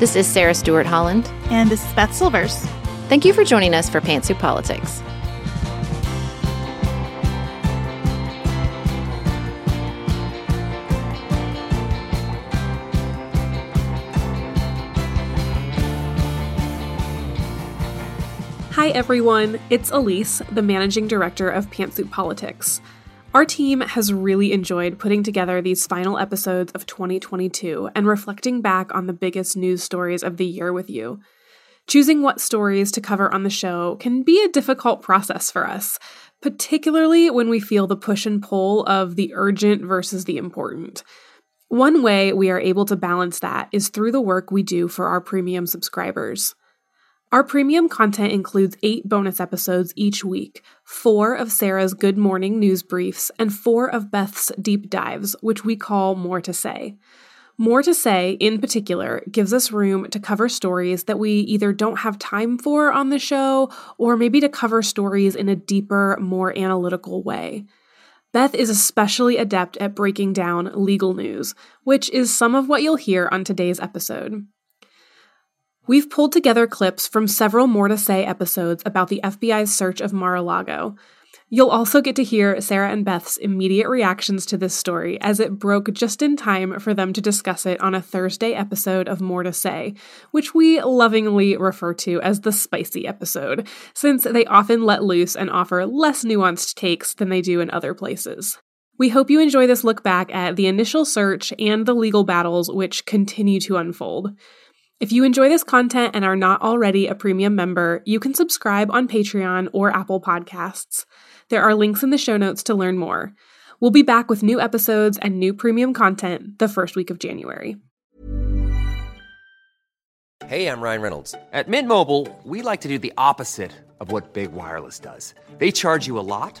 This is Sarah Stewart Holland. And this is Beth Silvers. Thank you for joining us for Pantsuit Politics. Hi, everyone. It's Elise, the managing director of Pantsuit Politics. Our team has really enjoyed putting together these final episodes of 2022 and reflecting back on the biggest news stories of the year with you. Choosing what stories to cover on the show can be a difficult process for us, particularly when we feel the push and pull of the urgent versus the important. One way we are able to balance that is through the work we do for our premium subscribers. Our premium content includes eight bonus episodes each week, four of Sarah's Good Morning News Briefs, and four of Beth's Deep Dives, which we call More to Say. More to Say, in particular, gives us room to cover stories that we either don't have time for on the show, or maybe to cover stories in a deeper, more analytical way. Beth is especially adept at breaking down legal news, which is some of what you'll hear on today's episode. We've pulled together clips from several More to Say episodes about the FBI's search of Mar a Lago. You'll also get to hear Sarah and Beth's immediate reactions to this story as it broke just in time for them to discuss it on a Thursday episode of More to Say, which we lovingly refer to as the spicy episode, since they often let loose and offer less nuanced takes than they do in other places. We hope you enjoy this look back at the initial search and the legal battles which continue to unfold. If you enjoy this content and are not already a premium member, you can subscribe on Patreon or Apple Podcasts. There are links in the show notes to learn more. We'll be back with new episodes and new premium content the first week of January. Hey, I'm Ryan Reynolds. At Mint Mobile, we like to do the opposite of what Big Wireless does. They charge you a lot,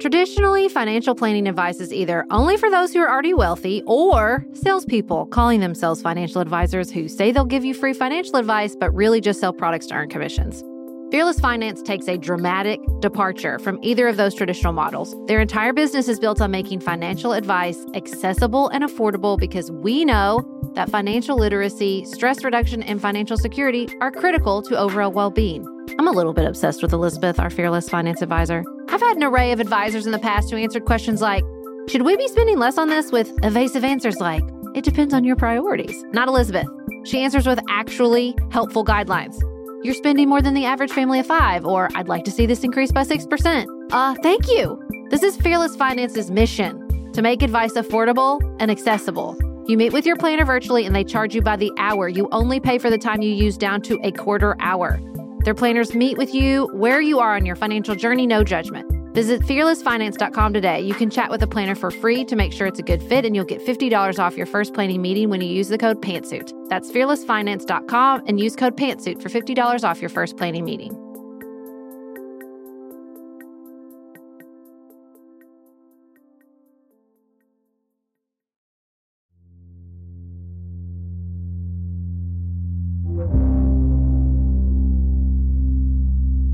Traditionally, financial planning advice is either only for those who are already wealthy or salespeople calling themselves financial advisors who say they'll give you free financial advice but really just sell products to earn commissions. Fearless Finance takes a dramatic departure from either of those traditional models. Their entire business is built on making financial advice accessible and affordable because we know that financial literacy, stress reduction, and financial security are critical to overall well being. I'm a little bit obsessed with Elizabeth, our fearless finance advisor. I've had an array of advisors in the past who answered questions like, Should we be spending less on this? with evasive answers like, It depends on your priorities. Not Elizabeth. She answers with actually helpful guidelines. You're spending more than the average family of five, or I'd like to see this increase by 6%. Uh, thank you. This is Fearless Finance's mission to make advice affordable and accessible. You meet with your planner virtually and they charge you by the hour. You only pay for the time you use down to a quarter hour. Their planners meet with you where you are on your financial journey, no judgment. Visit fearlessfinance.com today. You can chat with a planner for free to make sure it's a good fit, and you'll get $50 off your first planning meeting when you use the code PANTSUIT. That's fearlessfinance.com and use code PANTSUIT for $50 off your first planning meeting.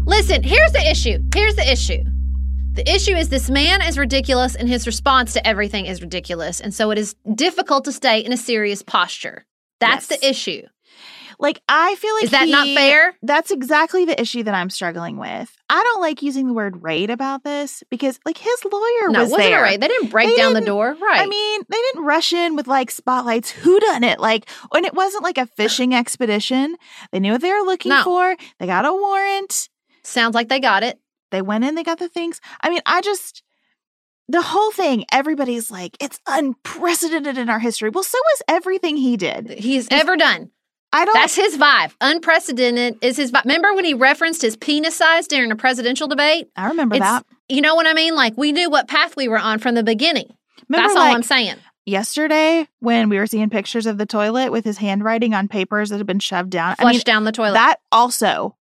Listen, here's the issue. Here's the issue. The issue is this man is ridiculous and his response to everything is ridiculous. And so it is difficult to stay in a serious posture. That's yes. the issue. Like I feel like Is that he, not fair? That's exactly the issue that I'm struggling with. I don't like using the word raid about this because like his lawyer no, was wasn't there. A raid. They didn't break they down didn't, the door. Right. I mean, they didn't rush in with like spotlights. Who done it? Like and it wasn't like a fishing expedition. They knew what they were looking no. for. They got a warrant. Sounds like they got it. They went in, they got the things. I mean, I just the whole thing, everybody's like, it's unprecedented in our history. Well, so is everything he did. He's ever done. I don't. That's his vibe. Unprecedented is his vibe. Remember when he referenced his penis size during a presidential debate? I remember it's, that. You know what I mean? Like we knew what path we were on from the beginning. Remember, That's like, all I'm saying. Yesterday, when we were seeing pictures of the toilet with his handwriting on papers that had been shoved down, flushed I mean, down the toilet. That also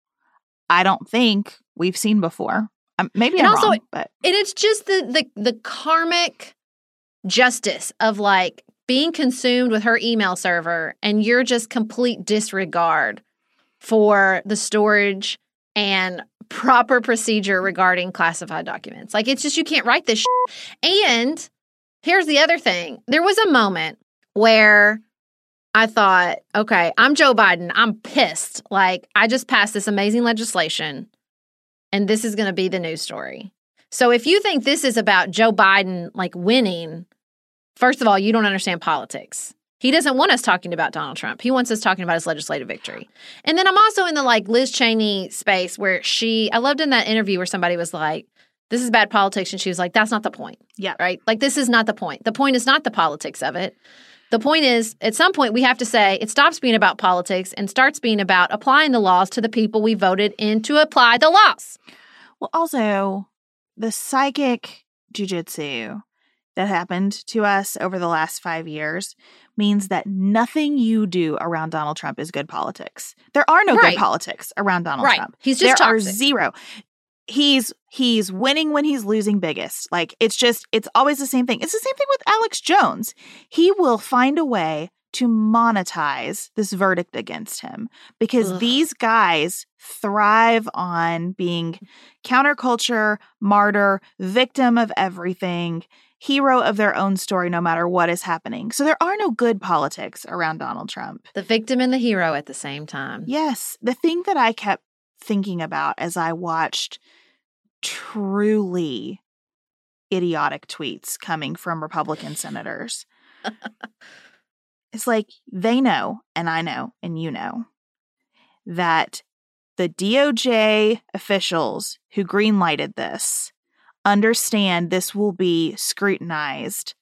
I don't think we've seen before. Um, maybe And I'm also- wrong, but And it's just the the the karmic justice of like being consumed with her email server and you're just complete disregard for the storage and proper procedure regarding classified documents. Like it's just you can't write this shit. And here's the other thing. There was a moment where I thought, okay, I'm Joe Biden. I'm pissed. Like I just passed this amazing legislation and this is going to be the news story. So if you think this is about Joe Biden like winning, first of all, you don't understand politics. He doesn't want us talking about Donald Trump. He wants us talking about his legislative victory. And then I'm also in the like Liz Cheney space where she, I loved in that interview where somebody was like, this is bad politics. And she was like, that's not the point. Yeah. Right. Like, this is not the point. The point is not the politics of it. The point is, at some point, we have to say it stops being about politics and starts being about applying the laws to the people we voted in to apply the laws. Well, also, the psychic jujitsu that happened to us over the last five years means that nothing you do around Donald Trump is good politics. There are no Right. good politics around Donald Right. Trump. He's just there are zero. He's he's winning when he's losing biggest. Like it's just it's always the same thing. It's the same thing with Alex Jones. He will find a way to monetize this verdict against him because Ugh. these guys thrive on being counterculture, martyr, victim of everything, hero of their own story no matter what is happening. So there are no good politics around Donald Trump. The victim and the hero at the same time. Yes, the thing that I kept thinking about as I watched truly idiotic tweets coming from Republican senators. it's like they know, and I know, and you know, that the DOJ officials who greenlighted this understand this will be scrutinized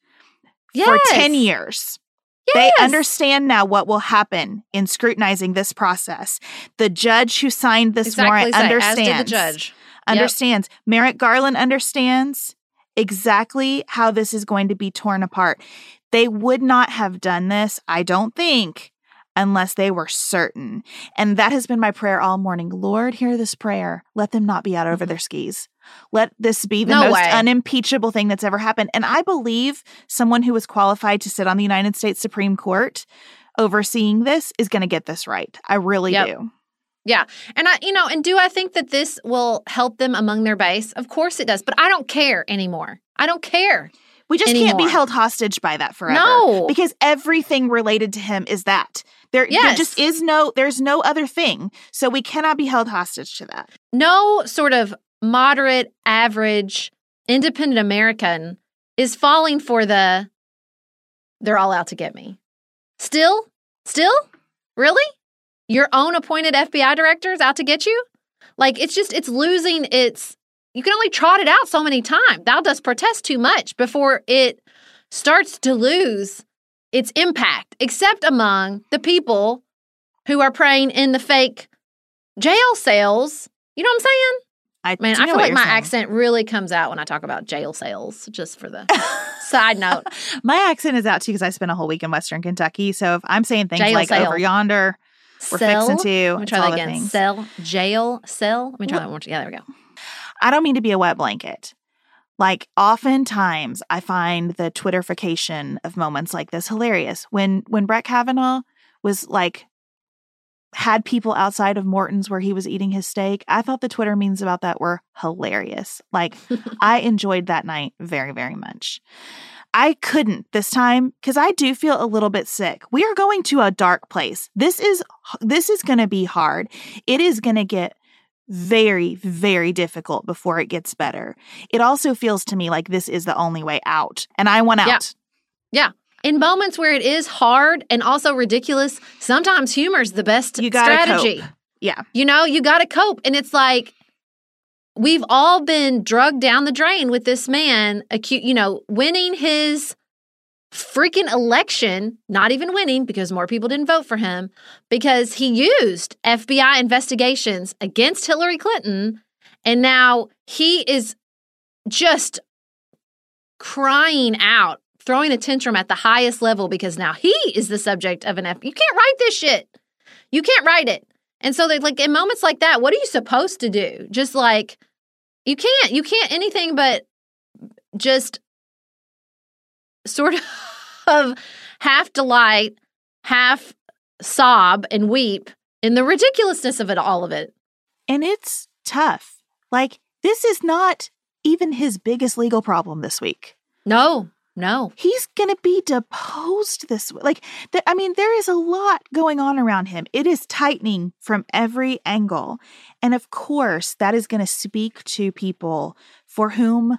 for 10 years. Yes. They understand now what will happen in scrutinizing this process. The judge who signed this exactly warrant say, understands. As the judge. Understands. Merrick Garland understands exactly how this is going to be torn apart. They would not have done this, I don't think, unless they were certain. And that has been my prayer all morning. Lord, hear this prayer. Let them not be out over their skis. Let this be the Mm-hmm. No most way. unimpeachable thing that's ever happened. And I believe someone who was qualified to sit on the United States Supreme Court overseeing this is going to get this right. I really Yep. do. Yeah. And I, you know, and do I think that this will help them among their base? Of course it does, but I don't care anymore. I don't care. We just can't be held hostage by that forever. No. Because everything related to him is that. There, there just is no, there's no other thing. So we cannot be held hostage to that. No sort of moderate, average, independent American is falling for the they're all out to get me. Still? Still? Really? Your own appointed FBI director is out to get you? Like it's just it's losing its you can only trot it out so many times. Thou dost protest too much before it starts to lose its impact, except among the people who are praying in the fake jail cells. You know what I'm saying? I, Man, I feel like my saying. accent really comes out when I talk about jail cells, just for the side note. My accent is out too because I spent a whole week in Western Kentucky. So if I'm saying things Jail like cell. over yonder, we're fixing to. Let me try that again. things. Cell, jail, cell. Let me try Well- that one more. Yeah, there we go. I don't mean to be a wet blanket. Like oftentimes I find the Twitterification of moments like this hilarious. When when Brett Kavanaugh was like had people outside of Morton's where he was eating his steak, I thought the Twitter memes about that were hilarious. Like I enjoyed that night very, very much. I couldn't this time because I do feel a little bit sick. We are going to a dark place. This is this is going to be hard. It is going to get very, very difficult before it gets better. It also feels to me like this is the only way out, and I want out. Yeah. out. In moments where it is hard and also ridiculous, sometimes humor's the best You gotta strategy. cope. Yeah. You know, you got to cope. And it's like, we've all been drugged down the drain with this man, acu- you know, winning his freaking election, not even winning because more people didn't vote for him, because he used FBI investigations against Hillary Clinton. And now he is just crying out, throwing a tantrum at the highest level because now he is the subject of an F. You can't write this shit. You can't write it. And so, they're like in moments like that, what are you supposed to do? Just like you can't, you can't anything but just sort of half delight, half sob and weep in the ridiculousness of it, all of it. And it's tough. Like, this is not even his biggest legal problem this week. No, no. He's going to be deposed this week. Like, th- I mean, there is a lot going on around him. It is tightening from every angle. And of course, that is going to speak to people for whom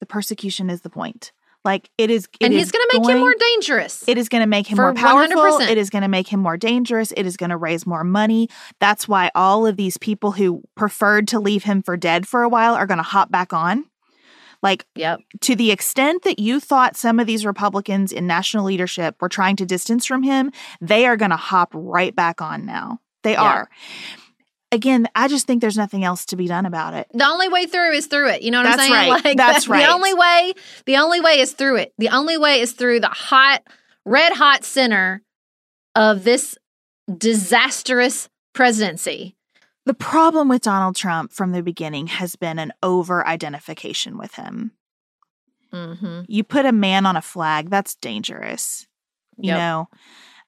the persecution is the point. Like it is, it and he's going to make him more dangerous. It is going to make him more powerful. 100%. It is going to make him more dangerous. It is going to raise more money. That's why all of these people who preferred to leave him for dead for a while are going to hop back on. Like yep. to the extent that you thought some of these Republicans in national leadership were trying to distance from him, they are going to hop right back on now. They Yeah. are. Again, I just think there's nothing else to be done about it. The only way through is through it. You know what That's I'm saying? right. Like That's the, right. The only way, the only way is through it. The only way is through the hot, red hot center of this disastrous presidency. The problem with Donald Trump from the beginning has been an over identification with him. Mm-hmm. You put a man on a flag, that's dangerous. You Yep. know,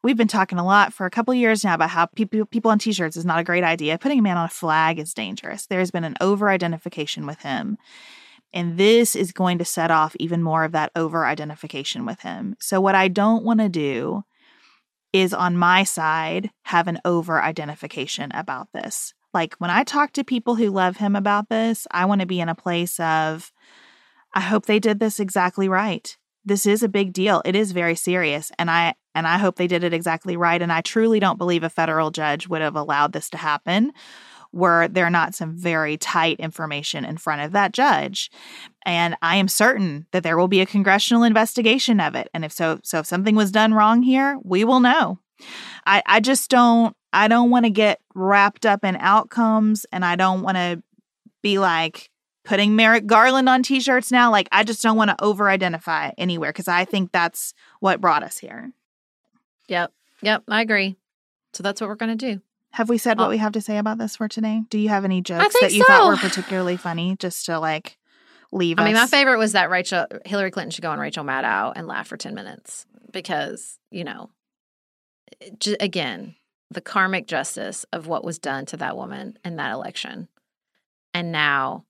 we've been talking a lot for a couple years now about how people people on t-shirts is not a great idea. Putting a man on a flag is dangerous. There's been an over identification with him. And this is going to set off even more of that over identification with him. So what I don't want to do is on my side have an over identification about this. Like when I talk to people who love him about this, I want to be in a place of I hope they did this exactly right. This is a big deal. It is very serious and I and I hope they did it exactly right and I truly don't believe a federal judge would have allowed this to happen were there not some very tight information in front of that judge. And I am certain that there will be a congressional investigation of it. And if so so if something was done wrong here, we will know. I I just don't I don't want to get wrapped up in outcomes and I don't want to be like putting Merrick Garland on t-shirts now like I just don't want to over identify anywhere cuz I think that's what brought us here. Yep. Yep. I agree. So that's what we're going to do. Have we said what we have to say about this for today? Do you have any jokes that you thought were particularly funny just to like leave I mean, my favorite was that Rachel Hillary Clinton should go on Rachel Maddow and laugh for 10 minutes because, you know, j- again, the karmic justice of what was done to that woman in that election. And now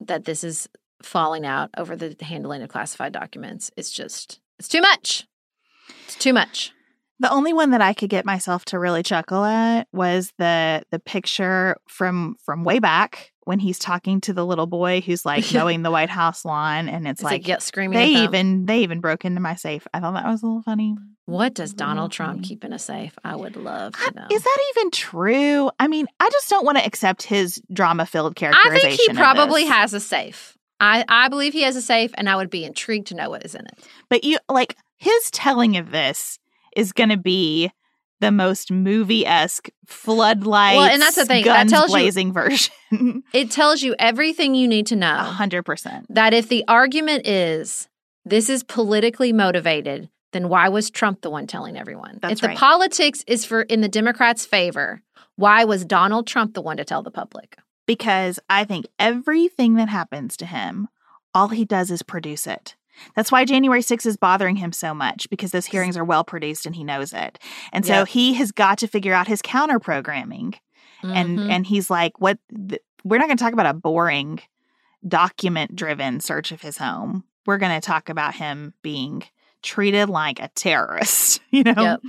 that this is falling out over the handling of classified documents, it's just, it's too much. It's too much. The only one that I could get myself to really chuckle at was the the picture from from way back when he's talking to the little boy who's like mowing the White House lawn, and it's, It's like, like, screaming. they even they even broke into my safe. I thought that was a little funny. What does It's a little Donald Trump funny. keep in a safe? I would love to know. Is that even true? I mean, I just don't want to accept his drama filled characterization. I think he probably has a safe. I, I believe he has a safe, and I would be intrigued to know what is in it. But you like his telling of this is going to be the most movie esque floodlights. Well, and that's the thing, that tells you- version. It tells you everything you need to know. hundred percent. That if the argument is this is politically motivated, then why was Trump the one telling everyone? That's if the right. politics is for in the Democrats' favor, why was Donald Trump the one to tell the public? Because I think everything that happens to him, all he does is produce it. That's why January 6th is bothering him so much because those hearings are well produced and he knows it. And so Yep. he has got to figure out his counter programming. and Mhm. and he's like what th- we're not going to talk about a boring document driven search of his home we're going to talk about him being treated like a terrorist you know Yep.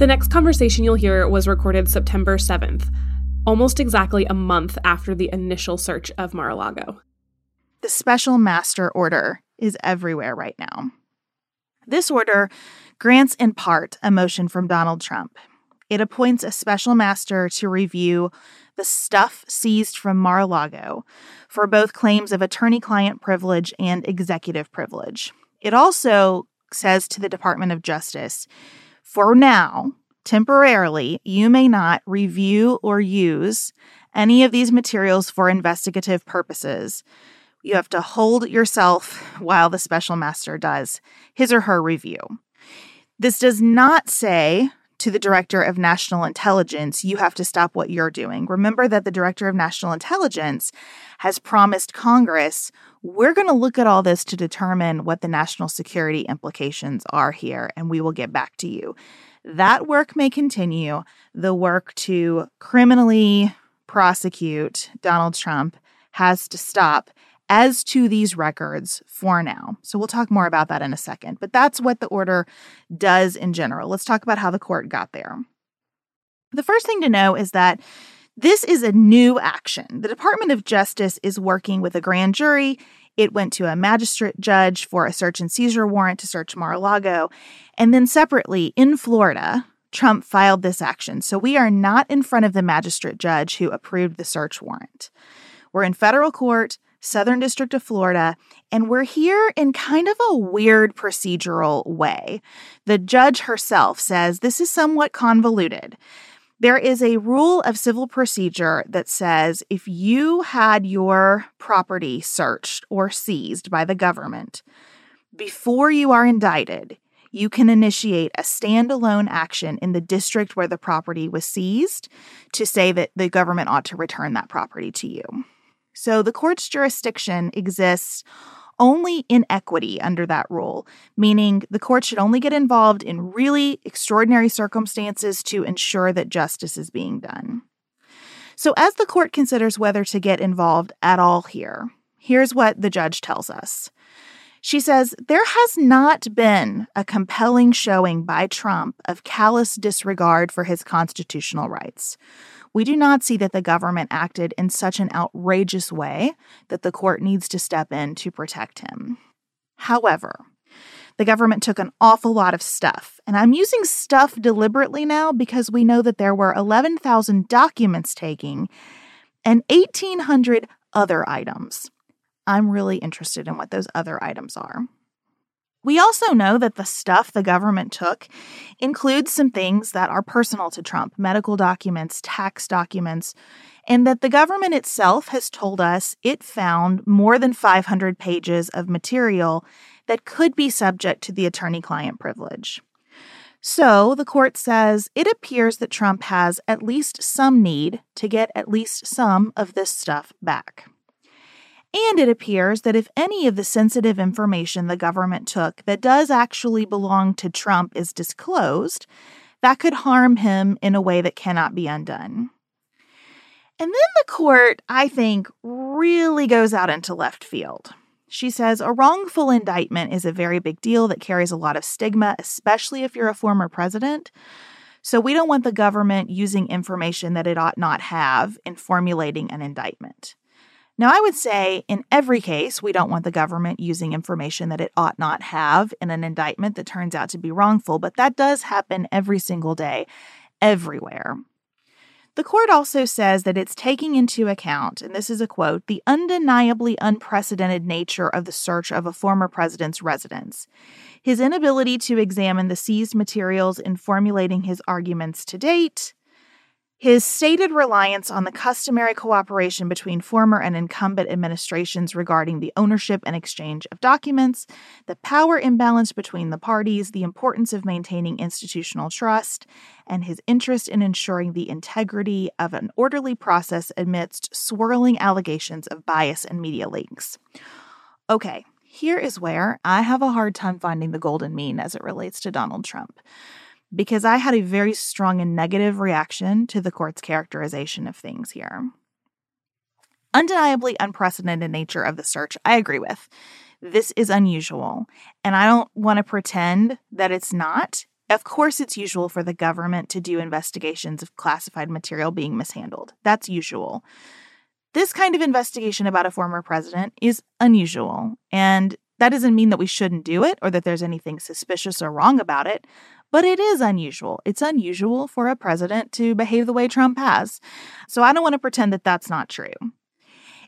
The next conversation you'll hear was recorded September 7th, almost exactly a month after the initial search of Mar a Lago. the special master order is everywhere right now this order grants in part a motion from donald trump it appoints a special master to review the stuff seized from Mar-a-Lago for both claims of attorney-client privilege and executive privilege. It also says to the Department of Justice, for now, temporarily, you may not review or use any of these materials for investigative purposes You have to hold yourself while the special master does his or her review. This does not say to the director of national intelligence, you have to stop what you're doing. Remember that the director of national intelligence has promised Congress, we're going to look at all this to determine what the national security implications are here, and we will get back to you. That work may continue. The work to criminally prosecute Donald Trump has to stop as to these records for now. So we'll talk more about that in a second. But that's what the order does in general. Let's talk about how the court got there. The first thing to know is that this is a new action. The Department of Justice is working with a grand jury. It went to a magistrate judge for a search and seizure warrant to search Mar a Lago. And then separately in Florida, Trump filed this action. So we are not in front of the magistrate judge who approved the search warrant. We're in federal court. Southern District of Florida, and we're here in kind of a weird procedural way. The judge herself says this is somewhat convoluted. There is a rule of civil procedure that says if you had your property searched or seized by the government before you are indicted, you can initiate a standalone action in the district where the property was seized to say that the government ought to return that property to you. So the court's jurisdiction exists only in equity under that rule, meaning the court should only get involved in really extraordinary circumstances to ensure that justice is being done. So, as the court considers whether to get involved at all here, here's what the judge tells us. She says, There has not been a compelling showing by Trump of callous disregard for his constitutional rights we do not see that the government acted in such an outrageous way that the court needs to step in to protect him. However, the government took an awful lot of stuff. And I'm using stuff deliberately now because we know that there were 11,000 documents taking and 1,800 other items. I'm really interested in what those other items are. We also know that the stuff the government took includes some things that are personal to Trump medical documents, tax documents, and that the government itself has told us it found more than 500 pages of material that could be subject to the attorney client privilege. So the court says it appears that Trump has at least some need to get at least some of this stuff back. And it appears that if any of the sensitive information the government took that does actually belong to Trump is disclosed, that could harm him in a way that cannot be undone. And then the court, I think, really goes out into left field. She says a wrongful indictment is a very big deal that carries a lot of stigma, especially if you're a former president. So we don't want the government using information that it ought not have in formulating an indictment. Now, I would say in every case, we don't want the government using information that it ought not have in an indictment that turns out to be wrongful, but that does happen every single day, everywhere. The court also says that it's taking into account, and this is a quote, the undeniably unprecedented nature of the search of a former president's residence. His inability to examine the seized materials in formulating his arguments to date, his stated reliance on the customary cooperation between former and incumbent administrations regarding the ownership and exchange of documents, the power imbalance between the parties, the importance of maintaining institutional trust, and his interest in ensuring the integrity of an orderly process amidst swirling allegations of bias and media leaks. Okay, here is where I have a hard time finding the golden mean as it relates to Donald Trump because I had a very strong and negative reaction to the court's characterization of things here. Undeniably unprecedented nature of the search, I agree with. This is unusual, and I don't want to pretend that it's not. Of course, it's usual for the government to do investigations of classified material being mishandled. That's usual. This kind of investigation about a former president is unusual, and that doesn't mean that we shouldn't do it or that there's anything suspicious or wrong about it. But it is unusual. It's unusual for a president to behave the way Trump has. So I don't want to pretend that that's not true.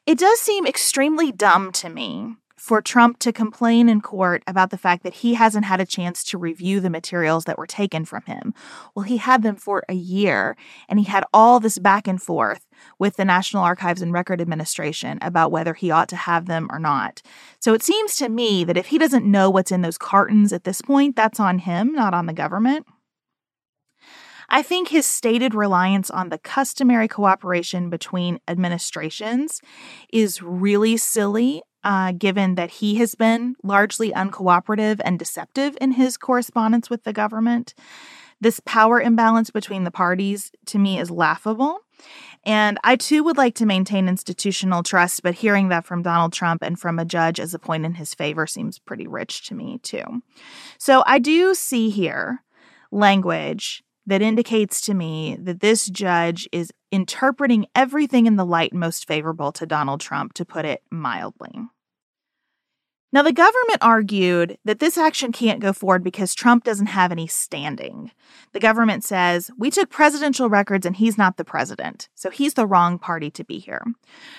It does seem extremely dumb to me for Trump to complain in court about the fact that he hasn't had a chance to review the materials that were taken from him. Well, he had them for a year and he had all this back and forth with the National Archives and Record Administration about whether he ought to have them or not. So it seems to me that if he doesn't know what's in those cartons at this point, that's on him, not on the government. I think his stated reliance on the customary cooperation between administrations is really silly uh, given that he has been largely uncooperative and deceptive in his correspondence with the government. This power imbalance between the parties to me is laughable. And I too would like to maintain institutional trust, but hearing that from Donald Trump and from a judge as a point in his favor seems pretty rich to me too. So I do see here language that indicates to me that this judge is interpreting everything in the light most favorable to Donald Trump, to put it mildly. Now, the government argued that this action can't go forward because Trump doesn't have any standing. The government says, We took presidential records and he's not the president, so he's the wrong party to be here.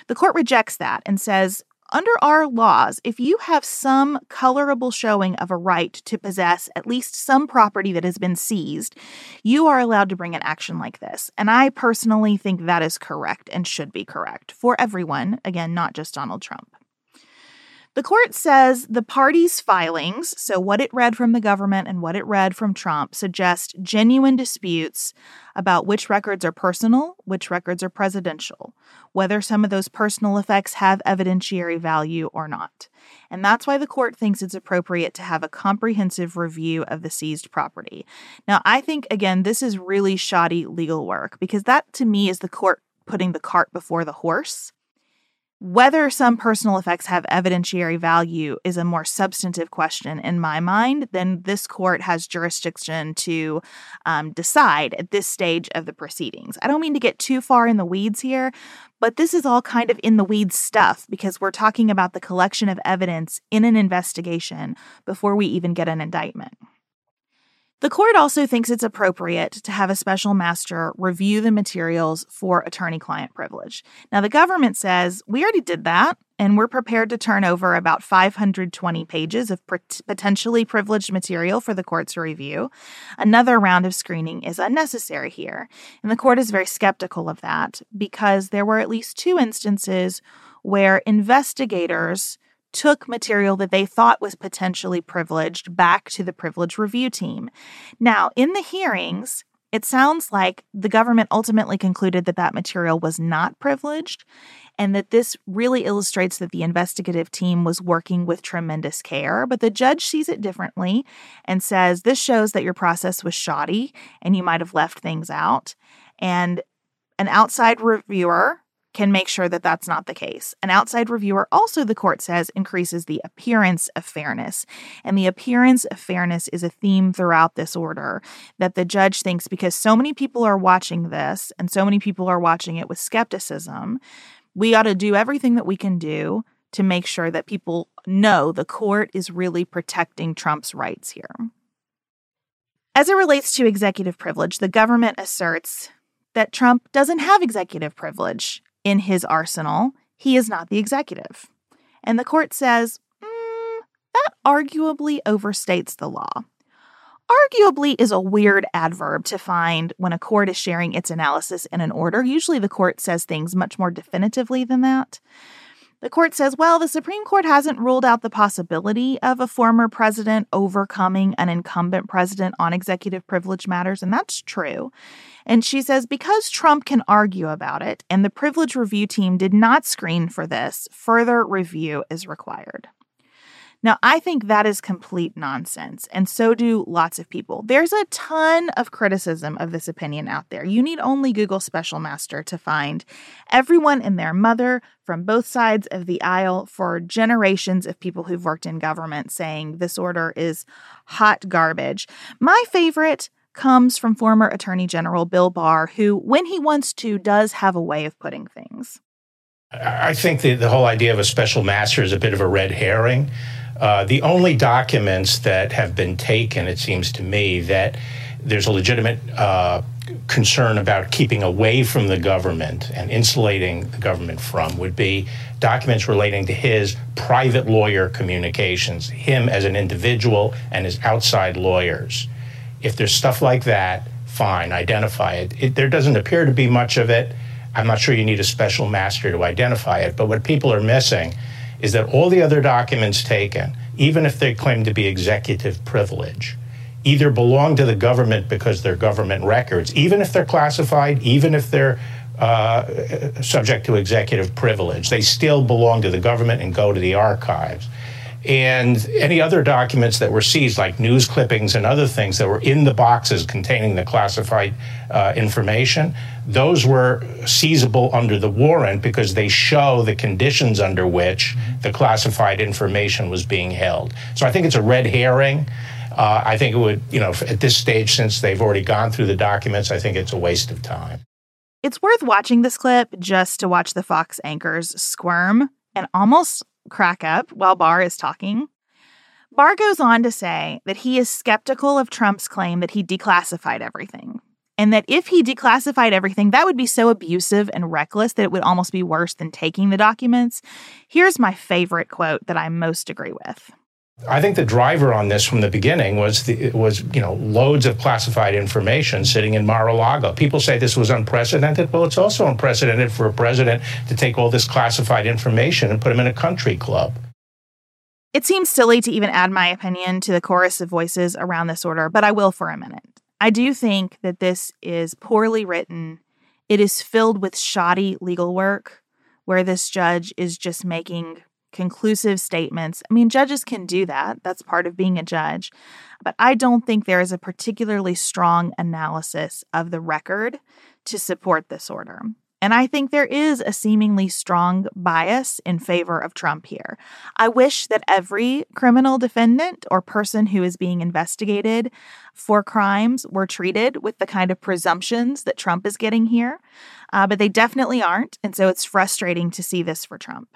The court rejects that and says, under our laws, if you have some colorable showing of a right to possess at least some property that has been seized, you are allowed to bring an action like this. And I personally think that is correct and should be correct for everyone, again, not just Donald Trump. The court says the parties' filings, so what it read from the government and what it read from Trump, suggest genuine disputes about which records are personal, which records are presidential, whether some of those personal effects have evidentiary value or not. And that's why the court thinks it's appropriate to have a comprehensive review of the seized property. Now, I think, again, this is really shoddy legal work because that to me is the court putting the cart before the horse. Whether some personal effects have evidentiary value is a more substantive question in my mind than this court has jurisdiction to um, decide at this stage of the proceedings. I don't mean to get too far in the weeds here, but this is all kind of in the weeds stuff because we're talking about the collection of evidence in an investigation before we even get an indictment. The court also thinks it's appropriate to have a special master review the materials for attorney client privilege. Now, the government says we already did that, and we're prepared to turn over about 520 pages of potentially privileged material for the court to review. Another round of screening is unnecessary here, and the court is very skeptical of that because there were at least two instances where investigators took material that they thought was potentially privileged back to the privilege review team. Now, in the hearings, it sounds like the government ultimately concluded that that material was not privileged and that this really illustrates that the investigative team was working with tremendous care. But the judge sees it differently and says this shows that your process was shoddy and you might have left things out. And an outside reviewer can make sure that that's not the case. An outside reviewer also, the court says, increases the appearance of fairness. And the appearance of fairness is a theme throughout this order that the judge thinks because so many people are watching this and so many people are watching it with skepticism, we ought to do everything that we can do to make sure that people know the court is really protecting Trump's rights here. As it relates to executive privilege, the government asserts that Trump doesn't have executive privilege in his arsenal. He is not the executive. And the court says, mm, that arguably overstates the law. Arguably is a weird adverb to find when a court is sharing its analysis in an order. Usually the court says things much more definitively than that. The court says, well, the Supreme Court hasn't ruled out the possibility of a former president overcoming an incumbent president on executive privilege matters, and that's true. And she says, because Trump can argue about it and the privilege review team did not screen for this, further review is required. Now, I think that is complete nonsense, and so do lots of people. There's a ton of criticism of this opinion out there. You need only Google Special Master to find everyone and their mother from both sides of the aisle for generations of people who've worked in government saying this order is hot garbage. My favorite comes from former Attorney General Bill Barr, who, when he wants to, does have a way of putting things. I think the, the whole idea of a special master is a bit of a red herring. Uh, the only documents that have been taken, it seems to me, that there's a legitimate uh, concern about keeping away from the government and insulating the government from would be documents relating to his private lawyer communications, him as an individual and his outside lawyers. If there's stuff like that, fine, identify it. it. There doesn't appear to be much of it. I'm not sure you need a special master to identify it, but what people are missing is that all the other documents taken, even if they claim to be executive privilege, either belong to the government because they're government records, even if they're classified, even if they're uh, subject to executive privilege, they still belong to the government and go to the archives. And any other documents that were seized, like news clippings and other things that were in the boxes containing the classified uh, information, those were seizable under the warrant because they show the conditions under which the classified information was being held. So I think it's a red herring. Uh, I think it would, you know, at this stage, since they've already gone through the documents, I think it's a waste of time. It's worth watching this clip just to watch the Fox anchors squirm and almost crack up while Barr is talking. Barr goes on to say that he is skeptical of Trump's claim that he declassified everything, and that if he declassified everything, that would be so abusive and reckless that it would almost be worse than taking the documents. Here's my favorite quote that I most agree with. I think the driver on this from the beginning was the, was you know loads of classified information sitting in Mar-a-Lago. People say this was unprecedented. Well, it's also unprecedented for a president to take all this classified information and put him in a country club. It seems silly to even add my opinion to the chorus of voices around this order, but I will for a minute. I do think that this is poorly written. It is filled with shoddy legal work where this judge is just making conclusive statements. I mean, judges can do that. That's part of being a judge. But I don't think there is a particularly strong analysis of the record to support this order. And I think there is a seemingly strong bias in favor of Trump here. I wish that every criminal defendant or person who is being investigated for crimes were treated with the kind of presumptions that Trump is getting here, uh, but they definitely aren't. And so it's frustrating to see this for Trump.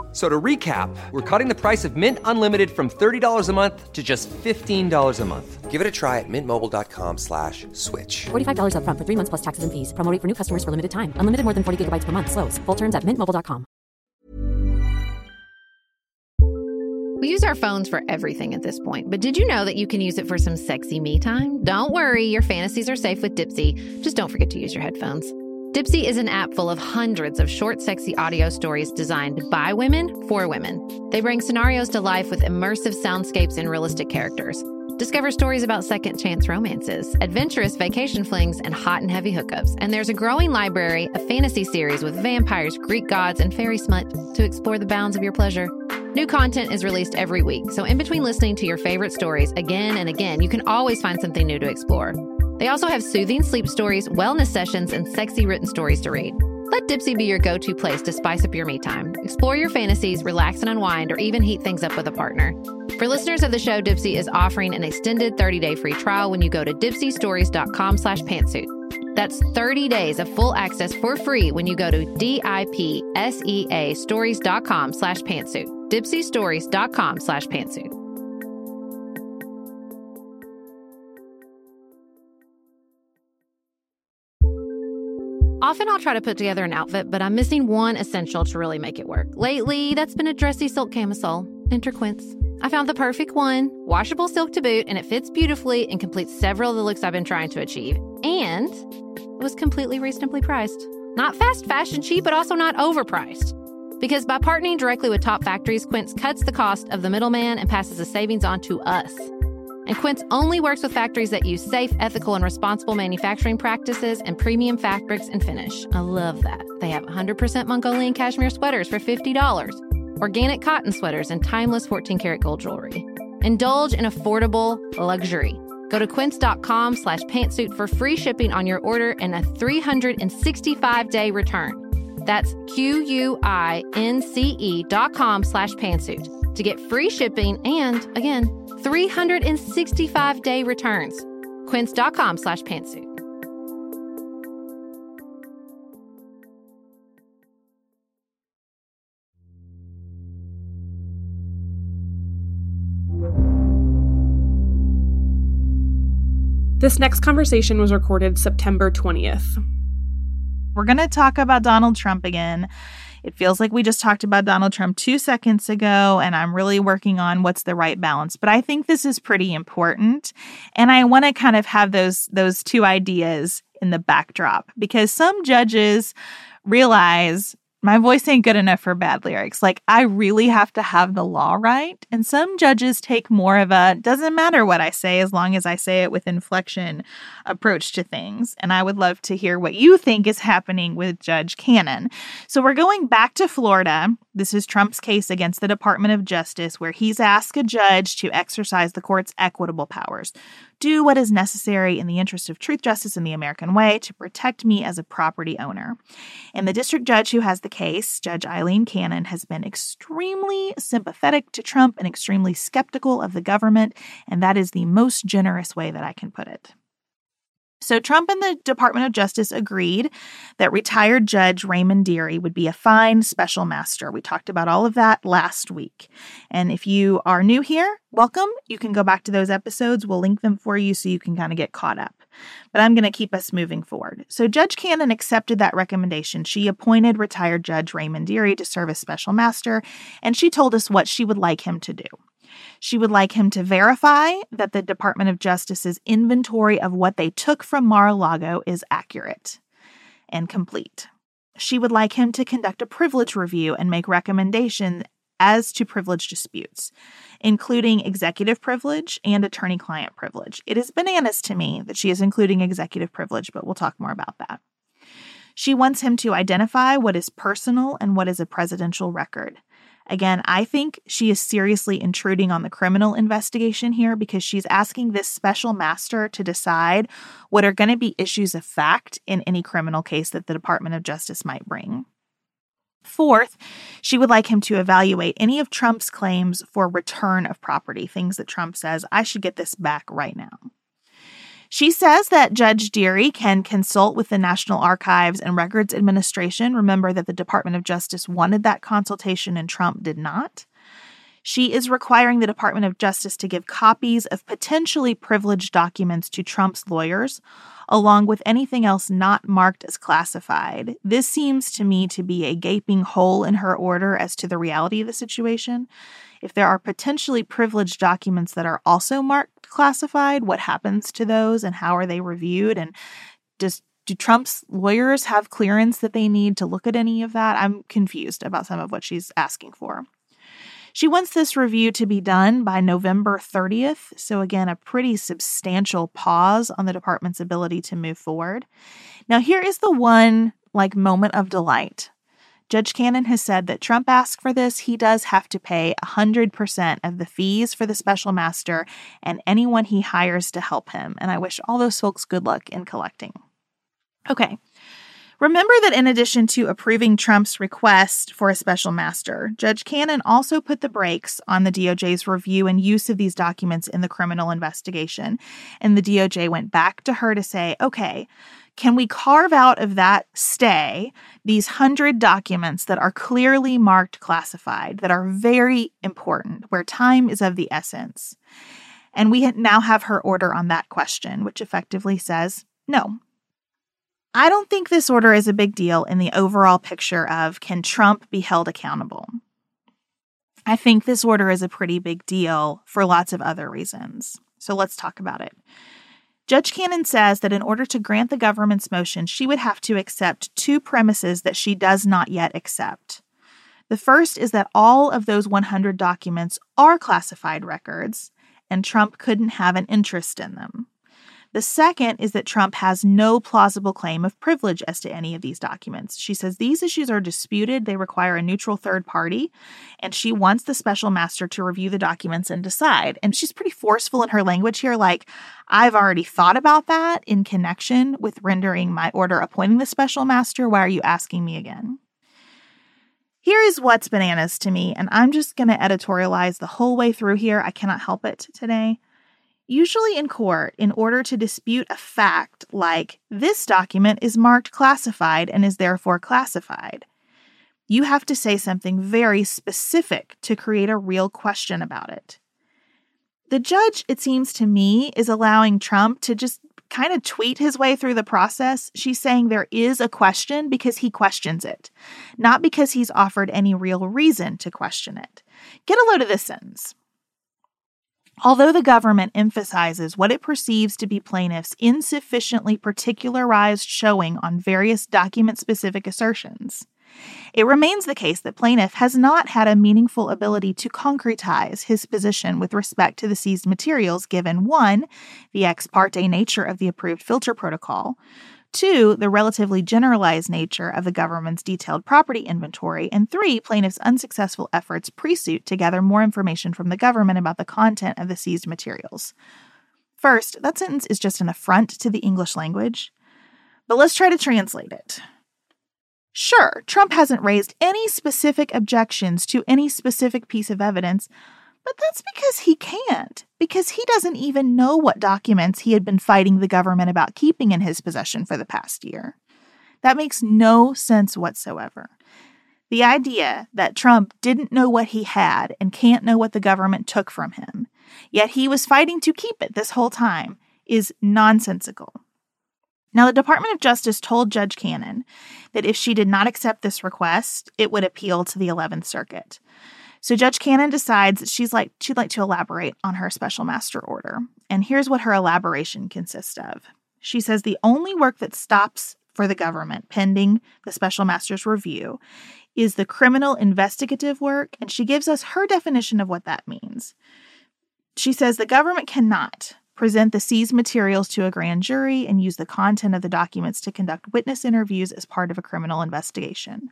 So to recap, we're cutting the price of Mint Unlimited from $30 a month to just $15 a month. Give it a try at mintmobile.com slash switch. $45 upfront for three months plus taxes and fees. Promo rate for new customers for limited time. Unlimited more than 40 gigabytes per month. Slows. Full terms at mintmobile.com. We use our phones for everything at this point, but did you know that you can use it for some sexy me time? Don't worry, your fantasies are safe with Dipsea. Just don't forget to use your headphones. Dipsea is an app full of hundreds of short, sexy audio stories designed by women for women. They bring scenarios to life with immersive soundscapes and realistic characters. Discover stories about second chance romances, adventurous vacation flings, and hot and heavy hookups. And there's a growing library of fantasy series with vampires, Greek gods, and fairy smut to explore the bounds of your pleasure. New content is released every week, so in between listening to your favorite stories again and again, you can always find something new to explore. They also have soothing sleep stories, wellness sessions, and sexy written stories to read. Let Dipsea be your go to place to spice up your me time. Explore your fantasies, relax and unwind, or even heat things up with a partner. For listeners of the show, Dipsea is offering an extended 30 day free trial when you go to dipseastories.com slash pantsuit. That's 30 days of full access for free when you go to D-I-P-S-E-A stories.com slash pantsuit. dipseastories.com slash pantsuit. Often I'll try to put together an outfit, but I'm missing one essential to really make it work. Lately, that's been a dressy silk camisole. Enter Quince. I found the perfect one, washable silk to boot, and it fits beautifully and completes several of the looks I've been trying to achieve. And it was completely reasonably priced. Not fast fashion cheap, but also not overpriced. Because by partnering directly with top factories, Quince cuts the cost of the middleman and passes the savings on to us. And Quince only works with factories that use safe, ethical, and responsible manufacturing practices and premium fabrics and finish. I love that. They have 100% Mongolian cashmere sweaters for $50, organic cotton sweaters, and timeless 14 karat gold jewelry. Indulge in affordable luxury. Go to quince.com slash pantsuit for free shipping on your order and a 365 day return. That's Q U I N C E dot com slash pantsuit to get free shipping and, again, 365 day returns. Quince.com slash pantsuit. This next conversation was recorded September 20th. We're going to talk about Donald Trump again. It feels like we just talked about Donald Trump two seconds ago, and I'm really working on what's the right balance. But I think this is pretty important. And I want to kind of have those those two ideas in the backdrop because some judges realize my voice ain't good enough for bad lyrics. Like, I really have to have the law right. And some judges take more of a doesn't matter what I say as long as I say it with inflection approach to things. And I would love to hear what you think is happening with Judge Cannon. So we're going back to Florida. This is Trump's case against the Department of Justice, where he's asked a judge to exercise the court's equitable powers do what is necessary in the interest of truth, justice, and the American way to protect me as a property owner. And the district judge who has the case, Judge Eileen Cannon, has been extremely sympathetic to Trump and extremely skeptical of the government. And that is the most generous way that I can put it. So, Trump and the Department of Justice agreed that retired Judge Raymond Dearie would be a fine special master. We talked about all of that last week. And if you are new here, welcome. You can go back to those episodes. We'll link them for you so you can kind of get caught up. But I'm going to keep us moving forward. So, Judge Cannon accepted that recommendation. She appointed retired Judge Raymond Dearie to serve as special master, and she told us what she would like him to do. She would like him to verify that the Department of Justice's inventory of what they took from Mar a Lago is accurate and complete. She would like him to conduct a privilege review and make recommendations as to privilege disputes, including executive privilege and attorney client privilege. It is bananas to me that she is including executive privilege, but we'll talk more about that. She wants him to identify what is personal and what is a presidential record. Again, I think she is seriously intruding on the criminal investigation here because she's asking this special master to decide what are going to be issues of fact in any criminal case that the Department of Justice might bring. Fourth, she would like him to evaluate any of Trump's claims for return of property, things that Trump says, I should get this back right now. She says that Judge Dearie can consult with the National Archives and Records Administration. Remember that the Department of Justice wanted that consultation and Trump did not. She is requiring the Department of Justice to give copies of potentially privileged documents to Trump's lawyers, along with anything else not marked as classified. This seems to me to be a gaping hole in her order as to the reality of the situation. If there are potentially privileged documents that are also marked classified, what happens to those and how are they reviewed? And does do Trump's lawyers have clearance that they need to look at any of that? I'm confused about some of what she's asking for. She wants this review to be done by November 30th. So, again, a pretty substantial pause on the department's ability to move forward. Now, here is the one like moment of delight Judge Cannon has said that Trump asked for this. He does have to pay 100% of the fees for the special master and anyone he hires to help him. And I wish all those folks good luck in collecting. Okay. Remember that in addition to approving Trump's request for a special master, Judge Cannon also put the brakes on the DOJ's review and use of these documents in the criminal investigation. And the DOJ went back to her to say, okay, can we carve out of that stay these hundred documents that are clearly marked classified, that are very important, where time is of the essence? And we now have her order on that question, which effectively says no. I don't think this order is a big deal in the overall picture of can Trump be held accountable? I think this order is a pretty big deal for lots of other reasons. So let's talk about it. Judge Cannon says that in order to grant the government's motion, she would have to accept two premises that she does not yet accept. The first is that all of those 100 documents are classified records, and Trump couldn't have an interest in them. The second is that Trump has no plausible claim of privilege as to any of these documents. She says these issues are disputed, they require a neutral third party, and she wants the special master to review the documents and decide. And she's pretty forceful in her language here, like, I've already thought about that in connection with rendering my order appointing the special master. Why are you asking me again? Here is what's bananas to me, and I'm just going to editorialize the whole way through here. I cannot help it today. Usually in court, in order to dispute a fact like this document is marked classified and is therefore classified, you have to say something very specific to create a real question about it. The judge, it seems to me, is allowing Trump to just kind of tweet his way through the process. She's saying there is a question because he questions it, not because he's offered any real reason to question it. Get a load of this sentence. Although the government emphasizes what it perceives to be plaintiffs' insufficiently particularized showing on various document specific assertions, it remains the case that plaintiff has not had a meaningful ability to concretize his position with respect to the seized materials given 1. the ex parte nature of the approved filter protocol, 2. the relatively generalized nature of the government's detailed property inventory, and 3. plaintiff's unsuccessful efforts pre-suit to gather more information from the government about the content of the seized materials. First, that sentence is just an affront to the English language. But let's try to translate it. Sure, Trump hasn't raised any specific objections to any specific piece of evidence, but that's because he can't, because he doesn't even know what documents he had been fighting the government about keeping in his possession for the past year. That makes no sense whatsoever. The idea that Trump didn't know what he had and can't know what the government took from him, yet he was fighting to keep it this whole time, is nonsensical. Now, the Department of Justice told Judge Cannon that if she did not accept this request, it would appeal to the 11th Circuit. So Judge Cannon decides she's like she'd like to elaborate on her special master order. And here's what her elaboration consists of. She says the only work that stops for the government pending the special master's review is the criminal investigative work, and she gives us her definition of what that means. She says the government cannot present the seized materials to a grand jury, and use the content of the documents to conduct witness interviews as part of a criminal investigation.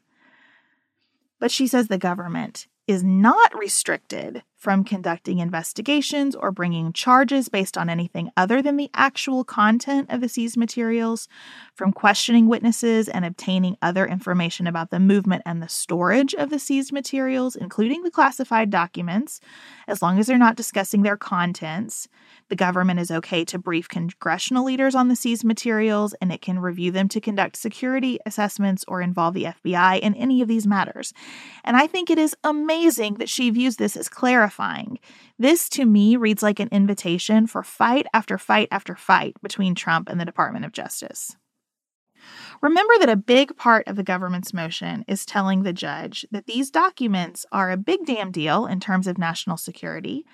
But she says the government is not restricted from conducting investigations or bringing charges based on anything other than the actual content of the seized materials, from questioning witnesses and obtaining other information about the movement and the storage of the seized materials, including the classified documents, as long as they're not discussing their contents. The government is okay to brief congressional leaders on the seized materials, and it can review them to conduct security assessments or involve the FBI in any of these matters. And I think it is amazing that she views this as clarifying. This, to me, reads like an invitation for fight after fight after fight between Trump and the Department of Justice. Remember that a big part of the government's motion is telling the judge that these documents are a big damn deal in terms of national security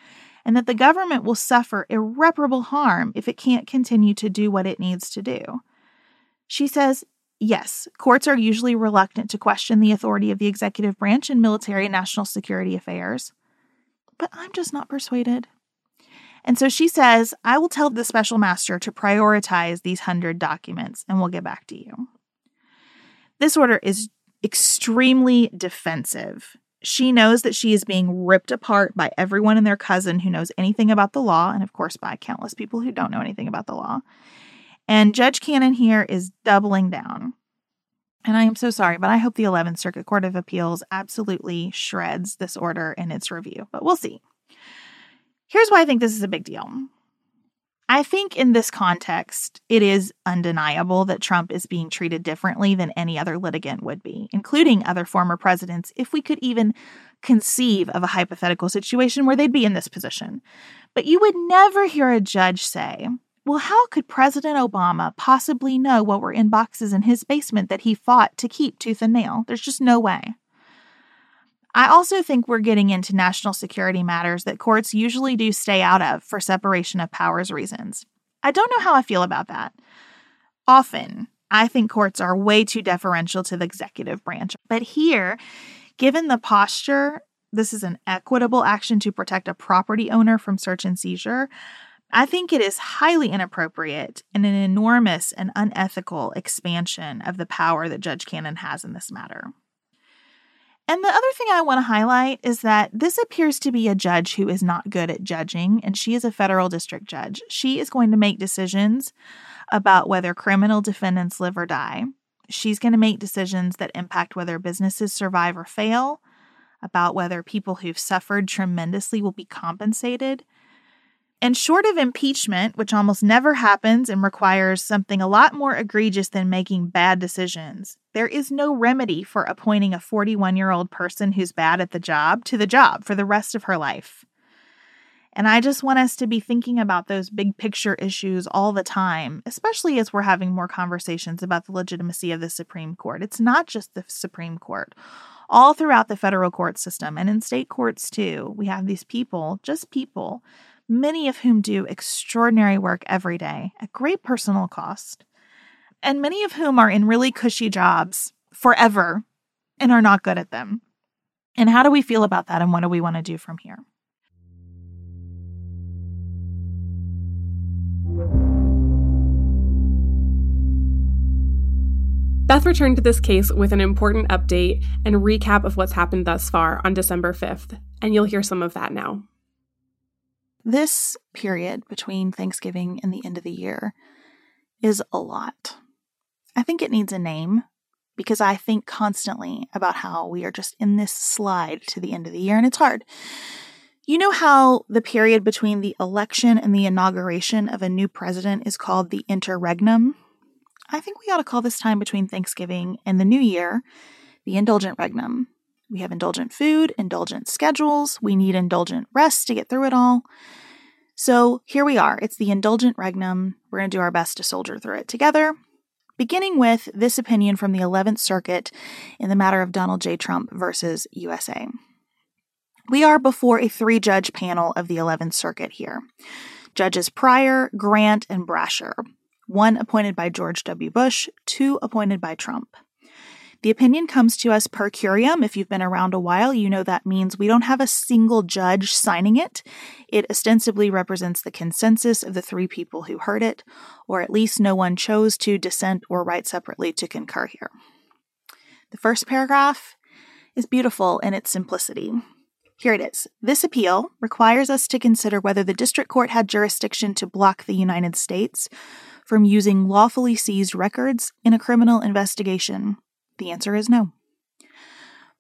and that the government will suffer irreparable harm if it can't continue to do what it needs to do. She says, yes, courts are usually reluctant to question the authority of the executive branch in military and national security affairs. But I'm just not persuaded. And so she says, I will tell the special master to prioritize these hundred documents and we'll get back to you. This order is extremely defensive she knows that she is being ripped apart by everyone and their cousin who knows anything about the law, and of course, by countless people who don't know anything about the law. And Judge Cannon here is doubling down. And I am so sorry, but I hope the 11th Circuit Court of Appeals absolutely shreds this order in its review, but we'll see. Here's why I think this is a big deal. I think in this context, it is undeniable that Trump is being treated differently than any other litigant would be, including other former presidents, if we could even conceive of a hypothetical situation where they'd be in this position. But you would never hear a judge say, well, how could President Obama possibly know what were in boxes in his basement that he fought to keep tooth and nail? There's just no way. I also think we're getting into national security matters that courts usually do stay out of for separation of powers reasons. I don't know how I feel about that. Often, I think courts are way too deferential to the executive branch. But here, given the posture, this is an equitable action to protect a property owner from search and seizure. I think it is highly inappropriate and an enormous and unethical expansion of the power that Judge Cannon has in this matter. And the other thing I want to highlight is that this appears to be a judge who is not good at judging, and she is a federal district judge. She is going to make decisions about whether criminal defendants live or die. She's going to make decisions that impact whether businesses survive or fail, about whether people who've suffered tremendously will be compensated. And short of impeachment, which almost never happens and requires something a lot more egregious than making bad decisions, there is no remedy for appointing a 41 year old person who's bad at the job to the job for the rest of her life. And I just want us to be thinking about those big picture issues all the time, especially as we're having more conversations about the legitimacy of the Supreme Court. It's not just the Supreme Court. All throughout the federal court system and in state courts too, we have these people, just people, many of whom do extraordinary work every day at great personal cost, and many of whom are in really cushy jobs forever and are not good at them. And how do we feel about that, and what do we want to do from here? Beth returned to this case with an important update and recap of what's happened thus far on December 5th, and you'll hear some of that now. This period between Thanksgiving and the end of the year is a lot. I think it needs a name because I think constantly about how we are just in this slide to the end of the year and it's hard. You know how the period between the election and the inauguration of a new president is called the interregnum? I think we ought to call this time between Thanksgiving and the new year the indulgent regnum. We have indulgent food, indulgent schedules, we need indulgent rest to get through it all. So here we are. It's the indulgent regnum. We're going to do our best to soldier through it together. Beginning with this opinion from the 11th Circuit in the matter of Donald J. Trump versus USA. We are before a three judge panel of the 11th Circuit here. Judges Pryor, Grant, and Brasher one appointed by George W. Bush, two appointed by Trump. The opinion comes to us per curiam. If you've been around a while, you know that means we don't have a single judge signing it. It ostensibly represents the consensus of the three people who heard it, or at least no one chose to dissent or write separately to concur here. The first paragraph is beautiful in its simplicity. Here it is. This appeal requires us to consider whether the district court had jurisdiction to block the United States from using lawfully seized records in a criminal investigation? The answer is no.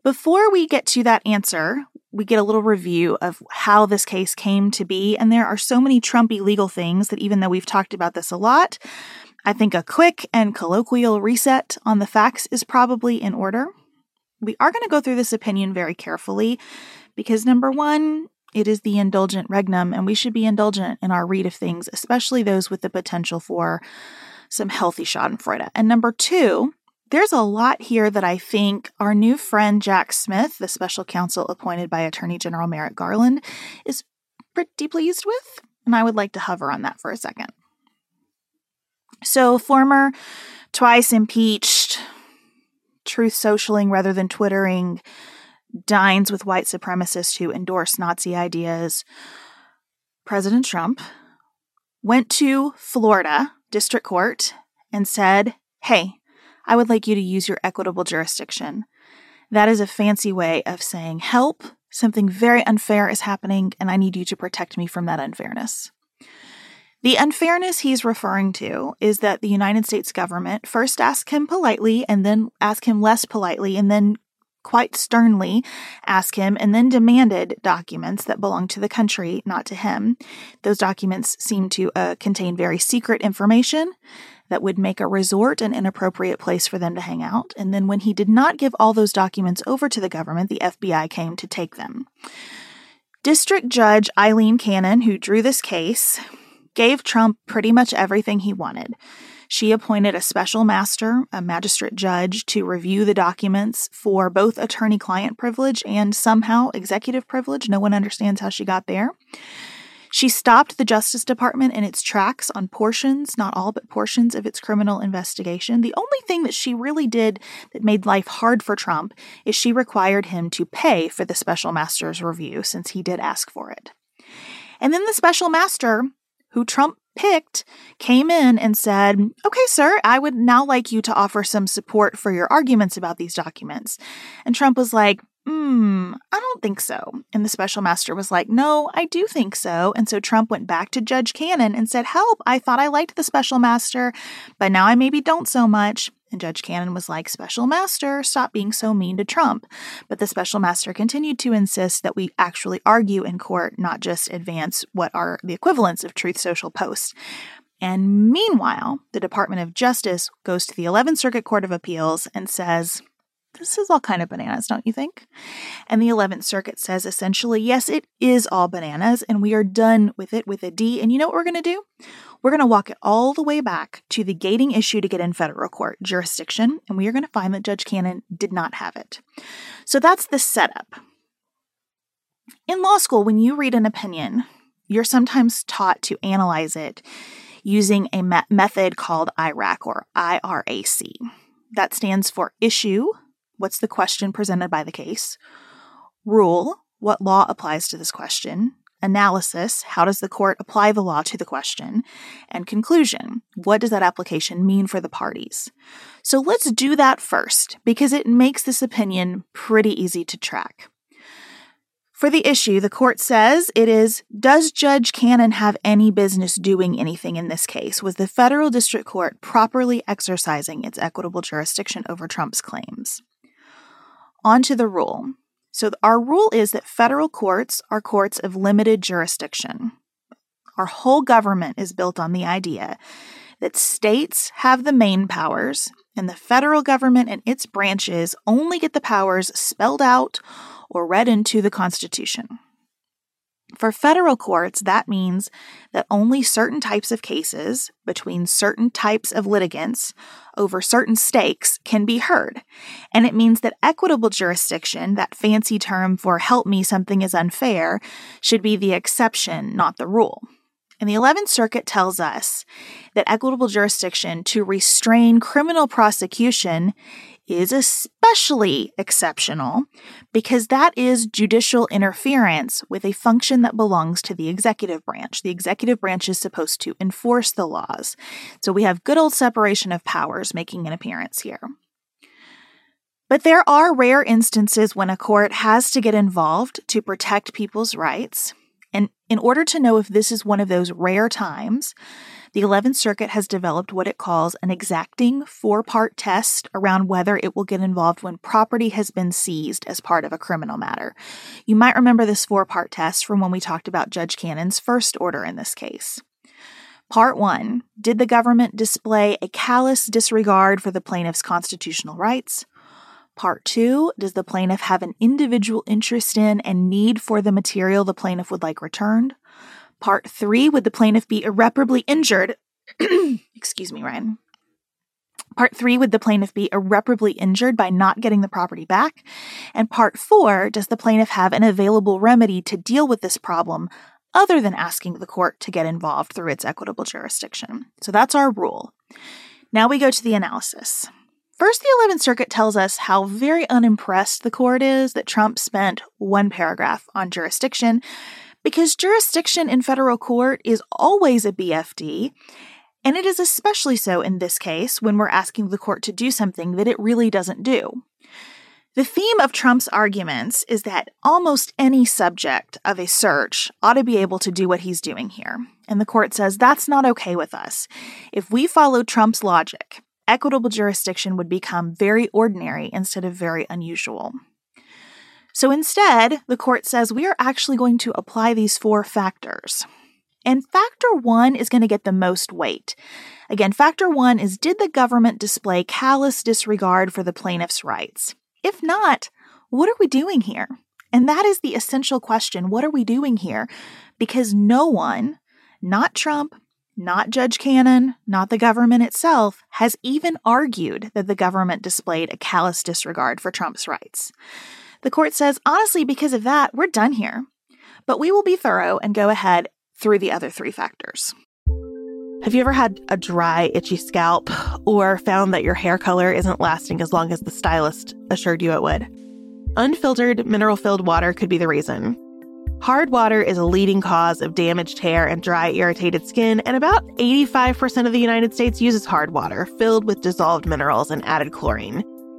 Before we get to that answer, we get a little review of how this case came to be. And there are so many Trumpy legal things that even though we've talked about this a lot, I think a quick and colloquial reset on the facts is probably in order. We are going to go through this opinion very carefully because number one, it is the indulgent regnum, and we should be indulgent in our read of things, especially those with the potential for some healthy schadenfreude. And number two, there's a lot here that I think our new friend Jack Smith, the special counsel appointed by Attorney General Merrick Garland, is pretty pleased with. And I would like to hover on that for a second. So, former twice impeached, truth socialing rather than twittering, dines with white supremacists who endorse Nazi ideas. President Trump went to Florida District Court and said, Hey, I would like you to use your equitable jurisdiction. That is a fancy way of saying, Help, something very unfair is happening, and I need you to protect me from that unfairness. The unfairness he's referring to is that the United States government first asked him politely and then asked him less politely and then quite sternly asked him and then demanded documents that belonged to the country, not to him. Those documents seem to uh, contain very secret information that would make a resort an inappropriate place for them to hang out. And then, when he did not give all those documents over to the government, the FBI came to take them. District Judge Eileen Cannon, who drew this case, gave Trump pretty much everything he wanted. She appointed a special master, a magistrate judge, to review the documents for both attorney client privilege and somehow executive privilege. No one understands how she got there. She stopped the Justice Department in its tracks on portions, not all, but portions of its criminal investigation. The only thing that she really did that made life hard for Trump is she required him to pay for the special master's review since he did ask for it. And then the special master, who Trump picked came in and said, Okay, sir, I would now like you to offer some support for your arguments about these documents. And Trump was like, Hmm, I don't think so. And the special master was like, No, I do think so. And so Trump went back to Judge Cannon and said, Help, I thought I liked the special master, but now I maybe don't so much. And Judge Cannon was like, Special Master, stop being so mean to Trump. But the Special Master continued to insist that we actually argue in court, not just advance what are the equivalents of Truth Social posts. And meanwhile, the Department of Justice goes to the 11th Circuit Court of Appeals and says, this is all kind of bananas, don't you think? And the 11th Circuit says essentially, yes, it is all bananas, and we are done with it with a D. And you know what we're going to do? We're going to walk it all the way back to the gating issue to get in federal court jurisdiction, and we are going to find that Judge Cannon did not have it. So that's the setup. In law school, when you read an opinion, you're sometimes taught to analyze it using a me- method called IRAC or IRAC. That stands for issue, what's the question presented by the case? Rule, what law applies to this question? Analysis, how does the court apply the law to the question? And conclusion, what does that application mean for the parties? So let's do that first because it makes this opinion pretty easy to track. For the issue, the court says it is Does Judge Cannon have any business doing anything in this case? Was the federal district court properly exercising its equitable jurisdiction over Trump's claims? On to the rule. So, our rule is that federal courts are courts of limited jurisdiction. Our whole government is built on the idea that states have the main powers, and the federal government and its branches only get the powers spelled out or read into the Constitution. For federal courts, that means that only certain types of cases between certain types of litigants over certain stakes can be heard. And it means that equitable jurisdiction, that fancy term for help me something is unfair, should be the exception, not the rule. And the 11th Circuit tells us that equitable jurisdiction to restrain criminal prosecution is especially exceptional because that is judicial interference with a function that belongs to the executive branch. The executive branch is supposed to enforce the laws. So we have good old separation of powers making an appearance here. But there are rare instances when a court has to get involved to protect people's rights. And in order to know if this is one of those rare times, the 11th Circuit has developed what it calls an exacting four part test around whether it will get involved when property has been seized as part of a criminal matter. You might remember this four part test from when we talked about Judge Cannon's first order in this case. Part 1 Did the government display a callous disregard for the plaintiff's constitutional rights? Part 2 Does the plaintiff have an individual interest in and need for the material the plaintiff would like returned? Part three Would the plaintiff be irreparably injured? Excuse me, Ryan. Part three Would the plaintiff be irreparably injured by not getting the property back? And part four Does the plaintiff have an available remedy to deal with this problem other than asking the court to get involved through its equitable jurisdiction? So that's our rule. Now we go to the analysis. First, the 11th Circuit tells us how very unimpressed the court is that Trump spent one paragraph on jurisdiction because jurisdiction in federal court is always a BFD, and it is especially so in this case when we're asking the court to do something that it really doesn't do. The theme of Trump's arguments is that almost any subject of a search ought to be able to do what he's doing here. And the court says that's not okay with us. If we follow Trump's logic, equitable jurisdiction would become very ordinary instead of very unusual. So instead, the court says we are actually going to apply these four factors. And factor one is going to get the most weight. Again, factor one is did the government display callous disregard for the plaintiff's rights? If not, what are we doing here? And that is the essential question. What are we doing here? Because no one, not Trump, not Judge Cannon, not the government itself, has even argued that the government displayed a callous disregard for Trump's rights. The court says, honestly, because of that, we're done here. But we will be thorough and go ahead through the other three factors. Have you ever had a dry, itchy scalp or found that your hair color isn't lasting as long as the stylist assured you it would? Unfiltered, mineral filled water could be the reason. Hard water is a leading cause of damaged hair and dry, irritated skin, and about 85% of the United States uses hard water filled with dissolved minerals and added chlorine.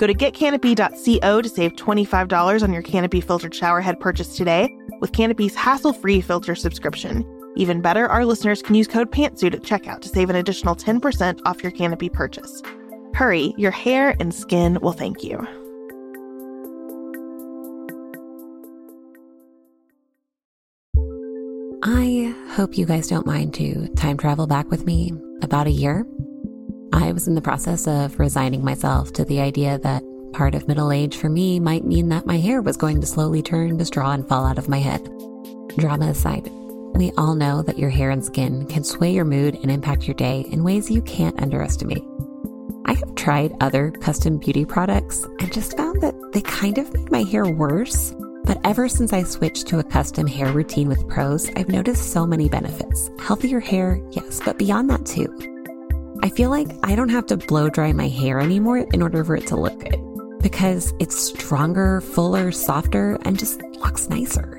Go to getcanopy.co to save $25 on your Canopy filtered showerhead purchase today with Canopy's hassle free filter subscription. Even better, our listeners can use code PANTSUIT at checkout to save an additional 10% off your Canopy purchase. Hurry, your hair and skin will thank you. I hope you guys don't mind to time travel back with me about a year. I was in the process of resigning myself to the idea that part of middle age for me might mean that my hair was going to slowly turn to straw and fall out of my head. Drama aside, we all know that your hair and skin can sway your mood and impact your day in ways you can't underestimate. I have tried other custom beauty products and just found that they kind of made my hair worse. But ever since I switched to a custom hair routine with Prose, I've noticed so many benefits. Healthier hair, yes, but beyond that too. I feel like I don't have to blow dry my hair anymore in order for it to look good because it's stronger, fuller, softer, and just looks nicer.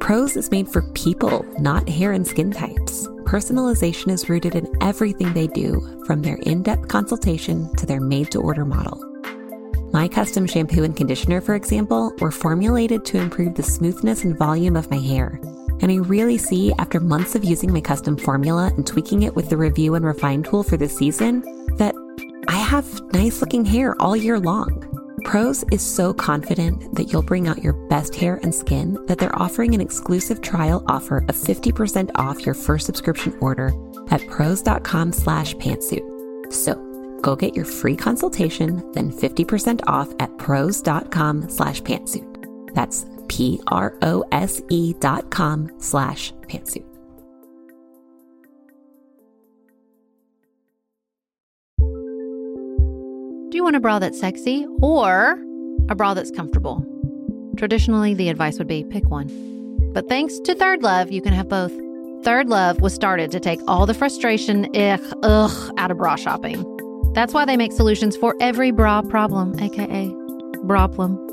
Prose is made for people, not hair and skin types. Personalization is rooted in everything they do, from their in depth consultation to their made to order model. My custom shampoo and conditioner, for example, were formulated to improve the smoothness and volume of my hair. And I really see, after months of using my custom formula and tweaking it with the review and refine tool for this season, that I have nice looking hair all year long. Prose is so confident that you'll bring out your best hair and skin that they're offering an exclusive trial offer of 50% off your first subscription order at prose.com slash pantsuit. So go get your free consultation, then 50% off at prose.com slash pantsuit. That's P-R-O-S-E dot com slash pantsuit. Do you want a bra that's sexy or a bra that's comfortable? Traditionally, the advice would be pick one. But thanks to Third Love, you can have both. Third Love was started to take all the frustration, ugh, ugh, out of bra shopping. That's why they make solutions for every bra problem, aka bra problem.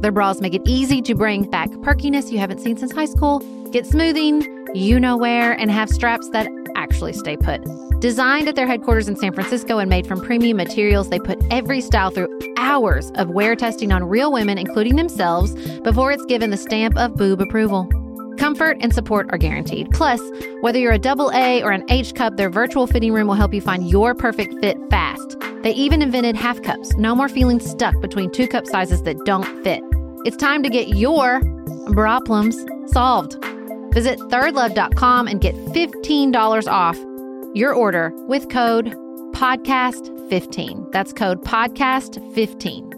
Their bras make it easy to bring back perkiness you haven't seen since high school, get smoothing, you know where, and have straps that actually stay put. Designed at their headquarters in San Francisco and made from premium materials, they put every style through hours of wear testing on real women, including themselves, before it's given the stamp of boob approval. Comfort and support are guaranteed. Plus, whether you're a double A or an H cup, their virtual fitting room will help you find your perfect fit fast. They even invented half cups. No more feeling stuck between two cup sizes that don't fit. It's time to get your problems solved. Visit thirdlove.com and get $15 off your order with code podcast15. That's code podcast15.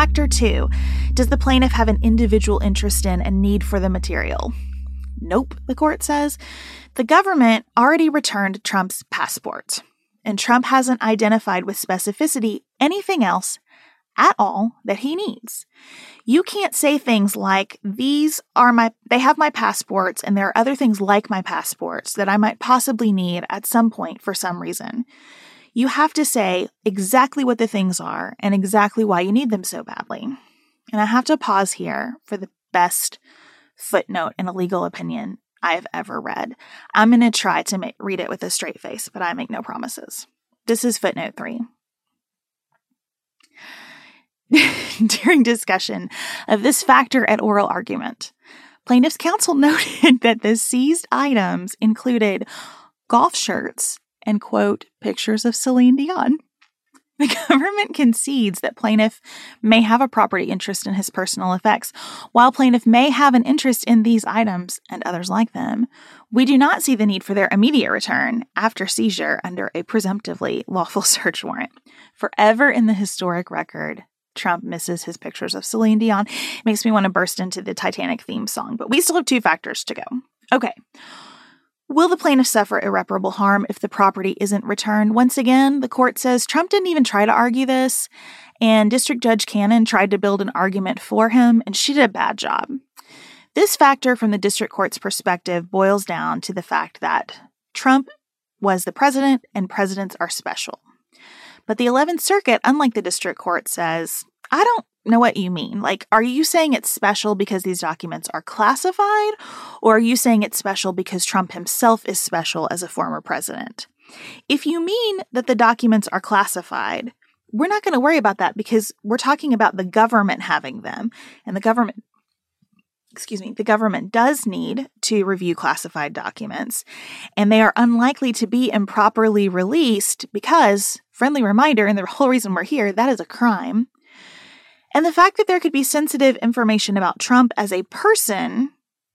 Factor two Does the plaintiff have an individual interest in and need for the material? Nope, the court says. The government already returned Trump's passport, and Trump hasn't identified with specificity anything else at all that he needs. You can't say things like, these are my, they have my passports, and there are other things like my passports that I might possibly need at some point for some reason. You have to say exactly what the things are and exactly why you need them so badly. And I have to pause here for the best footnote in a legal opinion I've ever read. I'm going to try to read it with a straight face, but I make no promises. This is footnote three. During discussion of this factor at oral argument, plaintiff's counsel noted that the seized items included golf shirts and, quote, pictures of Celine Dion. The government concedes that plaintiff may have a property interest in his personal effects. While plaintiff may have an interest in these items and others like them, we do not see the need for their immediate return after seizure under a presumptively lawful search warrant. Forever in the historic record, Trump misses his pictures of Celine Dion. Makes me want to burst into the Titanic theme song, but we still have two factors to go. Okay. Will the plaintiff suffer irreparable harm if the property isn't returned? Once again, the court says Trump didn't even try to argue this, and District Judge Cannon tried to build an argument for him, and she did a bad job. This factor, from the district court's perspective, boils down to the fact that Trump was the president and presidents are special. But the 11th Circuit, unlike the district court, says, I don't know what you mean. Like, are you saying it's special because these documents are classified, or are you saying it's special because Trump himself is special as a former president? If you mean that the documents are classified, we're not going to worry about that because we're talking about the government having them, and the government excuse me, the government does need to review classified documents, and they are unlikely to be improperly released because, friendly reminder, and the whole reason we're here, that is a crime. And the fact that there could be sensitive information about Trump as a person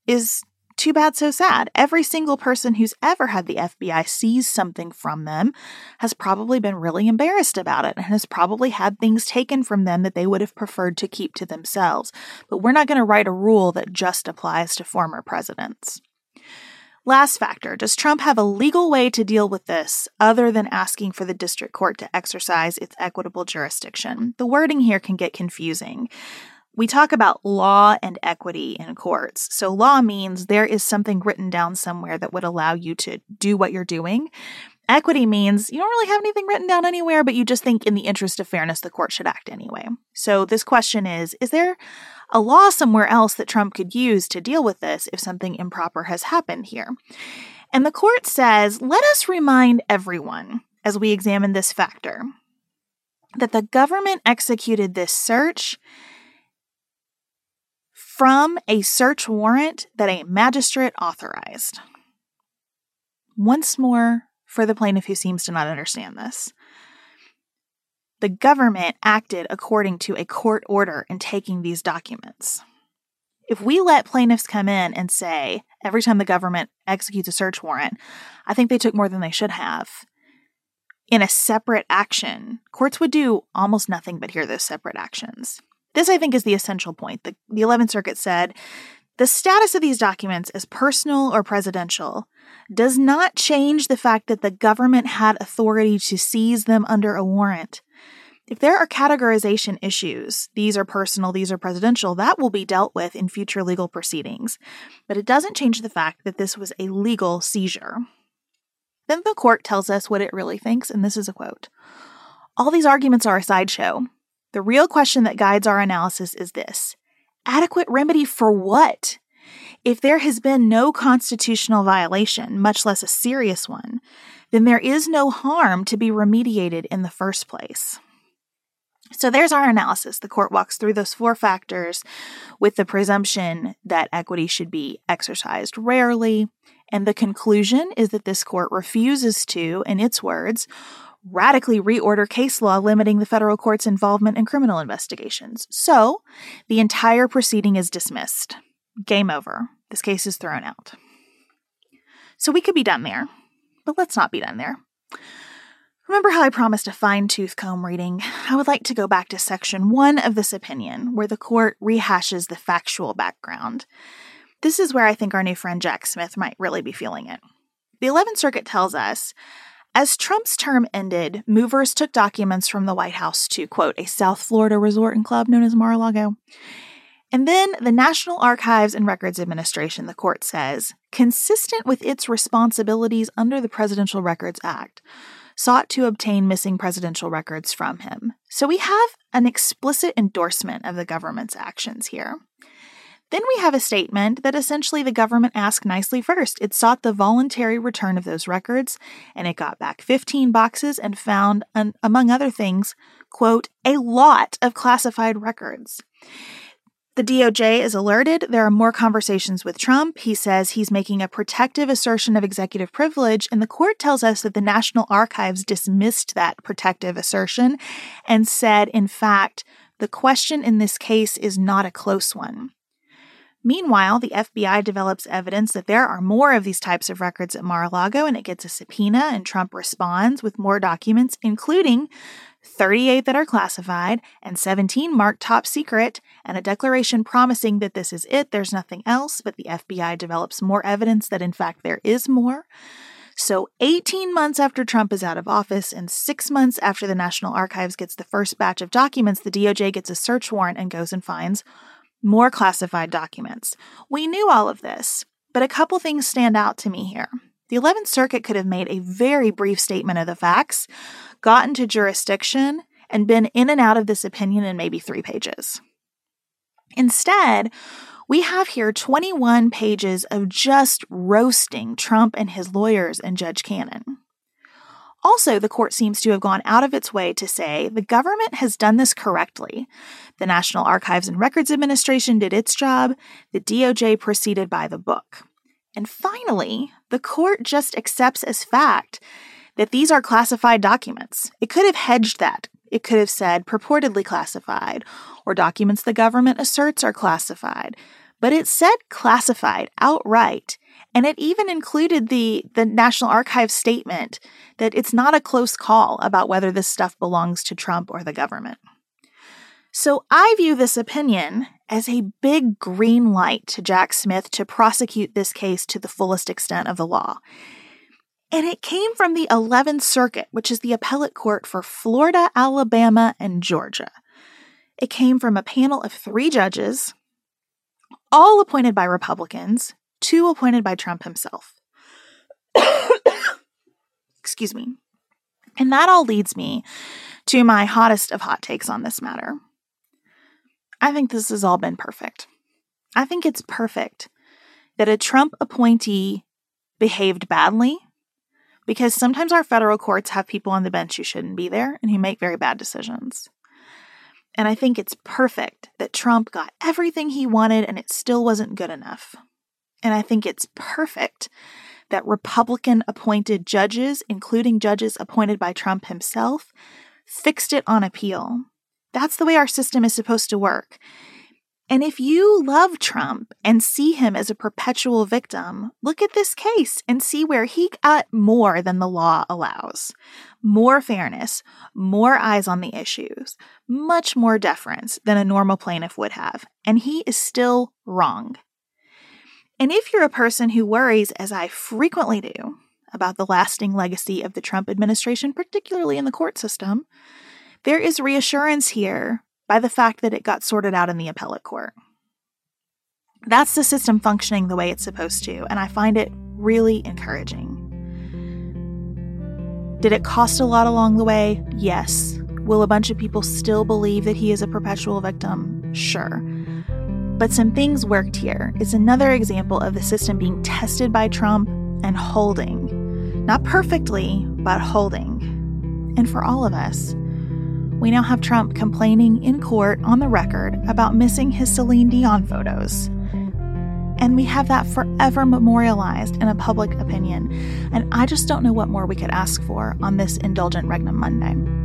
is too bad, so sad. Every single person who's ever had the FBI seize something from them has probably been really embarrassed about it and has probably had things taken from them that they would have preferred to keep to themselves. But we're not going to write a rule that just applies to former presidents. Last factor Does Trump have a legal way to deal with this other than asking for the district court to exercise its equitable jurisdiction? The wording here can get confusing. We talk about law and equity in courts. So, law means there is something written down somewhere that would allow you to do what you're doing. Equity means you don't really have anything written down anywhere, but you just think, in the interest of fairness, the court should act anyway. So, this question is Is there a law somewhere else that Trump could use to deal with this if something improper has happened here. And the court says, let us remind everyone as we examine this factor that the government executed this search from a search warrant that a magistrate authorized. Once more, for the plaintiff who seems to not understand this the government acted according to a court order in taking these documents. If we let plaintiffs come in and say, every time the government executes a search warrant, I think they took more than they should have, in a separate action, courts would do almost nothing but hear those separate actions. This, I think, is the essential point. The, the 11th Circuit said the status of these documents as personal or presidential does not change the fact that the government had authority to seize them under a warrant. If there are categorization issues, these are personal, these are presidential, that will be dealt with in future legal proceedings. But it doesn't change the fact that this was a legal seizure. Then the court tells us what it really thinks, and this is a quote All these arguments are a sideshow. The real question that guides our analysis is this adequate remedy for what? If there has been no constitutional violation, much less a serious one, then there is no harm to be remediated in the first place. So there's our analysis. The court walks through those four factors with the presumption that equity should be exercised rarely. And the conclusion is that this court refuses to, in its words, radically reorder case law limiting the federal court's involvement in criminal investigations. So the entire proceeding is dismissed. Game over. This case is thrown out. So we could be done there, but let's not be done there. Remember how I promised a fine tooth comb reading? I would like to go back to section one of this opinion, where the court rehashes the factual background. This is where I think our new friend Jack Smith might really be feeling it. The 11th Circuit tells us as Trump's term ended, movers took documents from the White House to, quote, a South Florida resort and club known as Mar a Lago. And then the National Archives and Records Administration, the court says, consistent with its responsibilities under the Presidential Records Act, sought to obtain missing presidential records from him. So we have an explicit endorsement of the government's actions here. Then we have a statement that essentially the government asked nicely first. It sought the voluntary return of those records, and it got back 15 boxes and found, among other things, quote, a lot of classified records. The DOJ is alerted. There are more conversations with Trump. He says he's making a protective assertion of executive privilege, and the court tells us that the National Archives dismissed that protective assertion and said, in fact, the question in this case is not a close one. Meanwhile, the FBI develops evidence that there are more of these types of records at Mar a Lago, and it gets a subpoena, and Trump responds with more documents, including 38 that are classified, and 17 marked top secret, and a declaration promising that this is it, there's nothing else, but the FBI develops more evidence that in fact there is more. So, 18 months after Trump is out of office and six months after the National Archives gets the first batch of documents, the DOJ gets a search warrant and goes and finds more classified documents. We knew all of this, but a couple things stand out to me here. The 11th Circuit could have made a very brief statement of the facts, gotten to jurisdiction, and been in and out of this opinion in maybe three pages. Instead, we have here 21 pages of just roasting Trump and his lawyers and Judge Cannon. Also, the court seems to have gone out of its way to say the government has done this correctly. The National Archives and Records Administration did its job, the DOJ proceeded by the book. And finally, the court just accepts as fact that these are classified documents. It could have hedged that. It could have said purportedly classified or documents the government asserts are classified. But it said classified outright. And it even included the, the National Archives statement that it's not a close call about whether this stuff belongs to Trump or the government. So I view this opinion as a big green light to Jack Smith to prosecute this case to the fullest extent of the law. And it came from the 11th Circuit, which is the appellate court for Florida, Alabama, and Georgia. It came from a panel of three judges, all appointed by Republicans, two appointed by Trump himself. Excuse me. And that all leads me to my hottest of hot takes on this matter. I think this has all been perfect. I think it's perfect that a Trump appointee behaved badly because sometimes our federal courts have people on the bench who shouldn't be there and who make very bad decisions. And I think it's perfect that Trump got everything he wanted and it still wasn't good enough. And I think it's perfect that Republican appointed judges, including judges appointed by Trump himself, fixed it on appeal. That's the way our system is supposed to work. And if you love Trump and see him as a perpetual victim, look at this case and see where he got more than the law allows more fairness, more eyes on the issues, much more deference than a normal plaintiff would have. And he is still wrong. And if you're a person who worries, as I frequently do, about the lasting legacy of the Trump administration, particularly in the court system, there is reassurance here by the fact that it got sorted out in the appellate court. That's the system functioning the way it's supposed to, and I find it really encouraging. Did it cost a lot along the way? Yes. Will a bunch of people still believe that he is a perpetual victim? Sure. But some things worked here. It's another example of the system being tested by Trump and holding. Not perfectly, but holding. And for all of us, we now have Trump complaining in court on the record about missing his Celine Dion photos. And we have that forever memorialized in a public opinion. And I just don't know what more we could ask for on this indulgent Regnum Monday.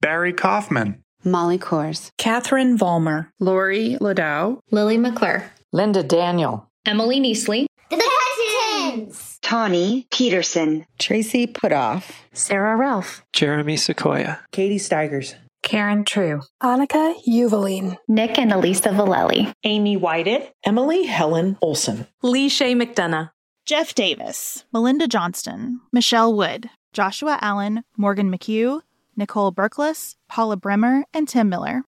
Barry Kaufman, Molly Kors, Catherine Vollmer, Lori Ladow, Lily McClure, Linda Daniel, Emily Neasley, The Hutchins, Tawny Peterson, Tracy Putoff, Sarah Ralph, Jeremy Sequoia, Katie Steigers, Karen True, Annika Uvaline, Nick and Elisa Valelli, Amy Whited, Emily Helen Olson, Lee Shay McDonough, Jeff Davis, Melinda Johnston, Michelle Wood, Joshua Allen, Morgan McHugh, Nicole Berkless, Paula Bremer, and Tim Miller.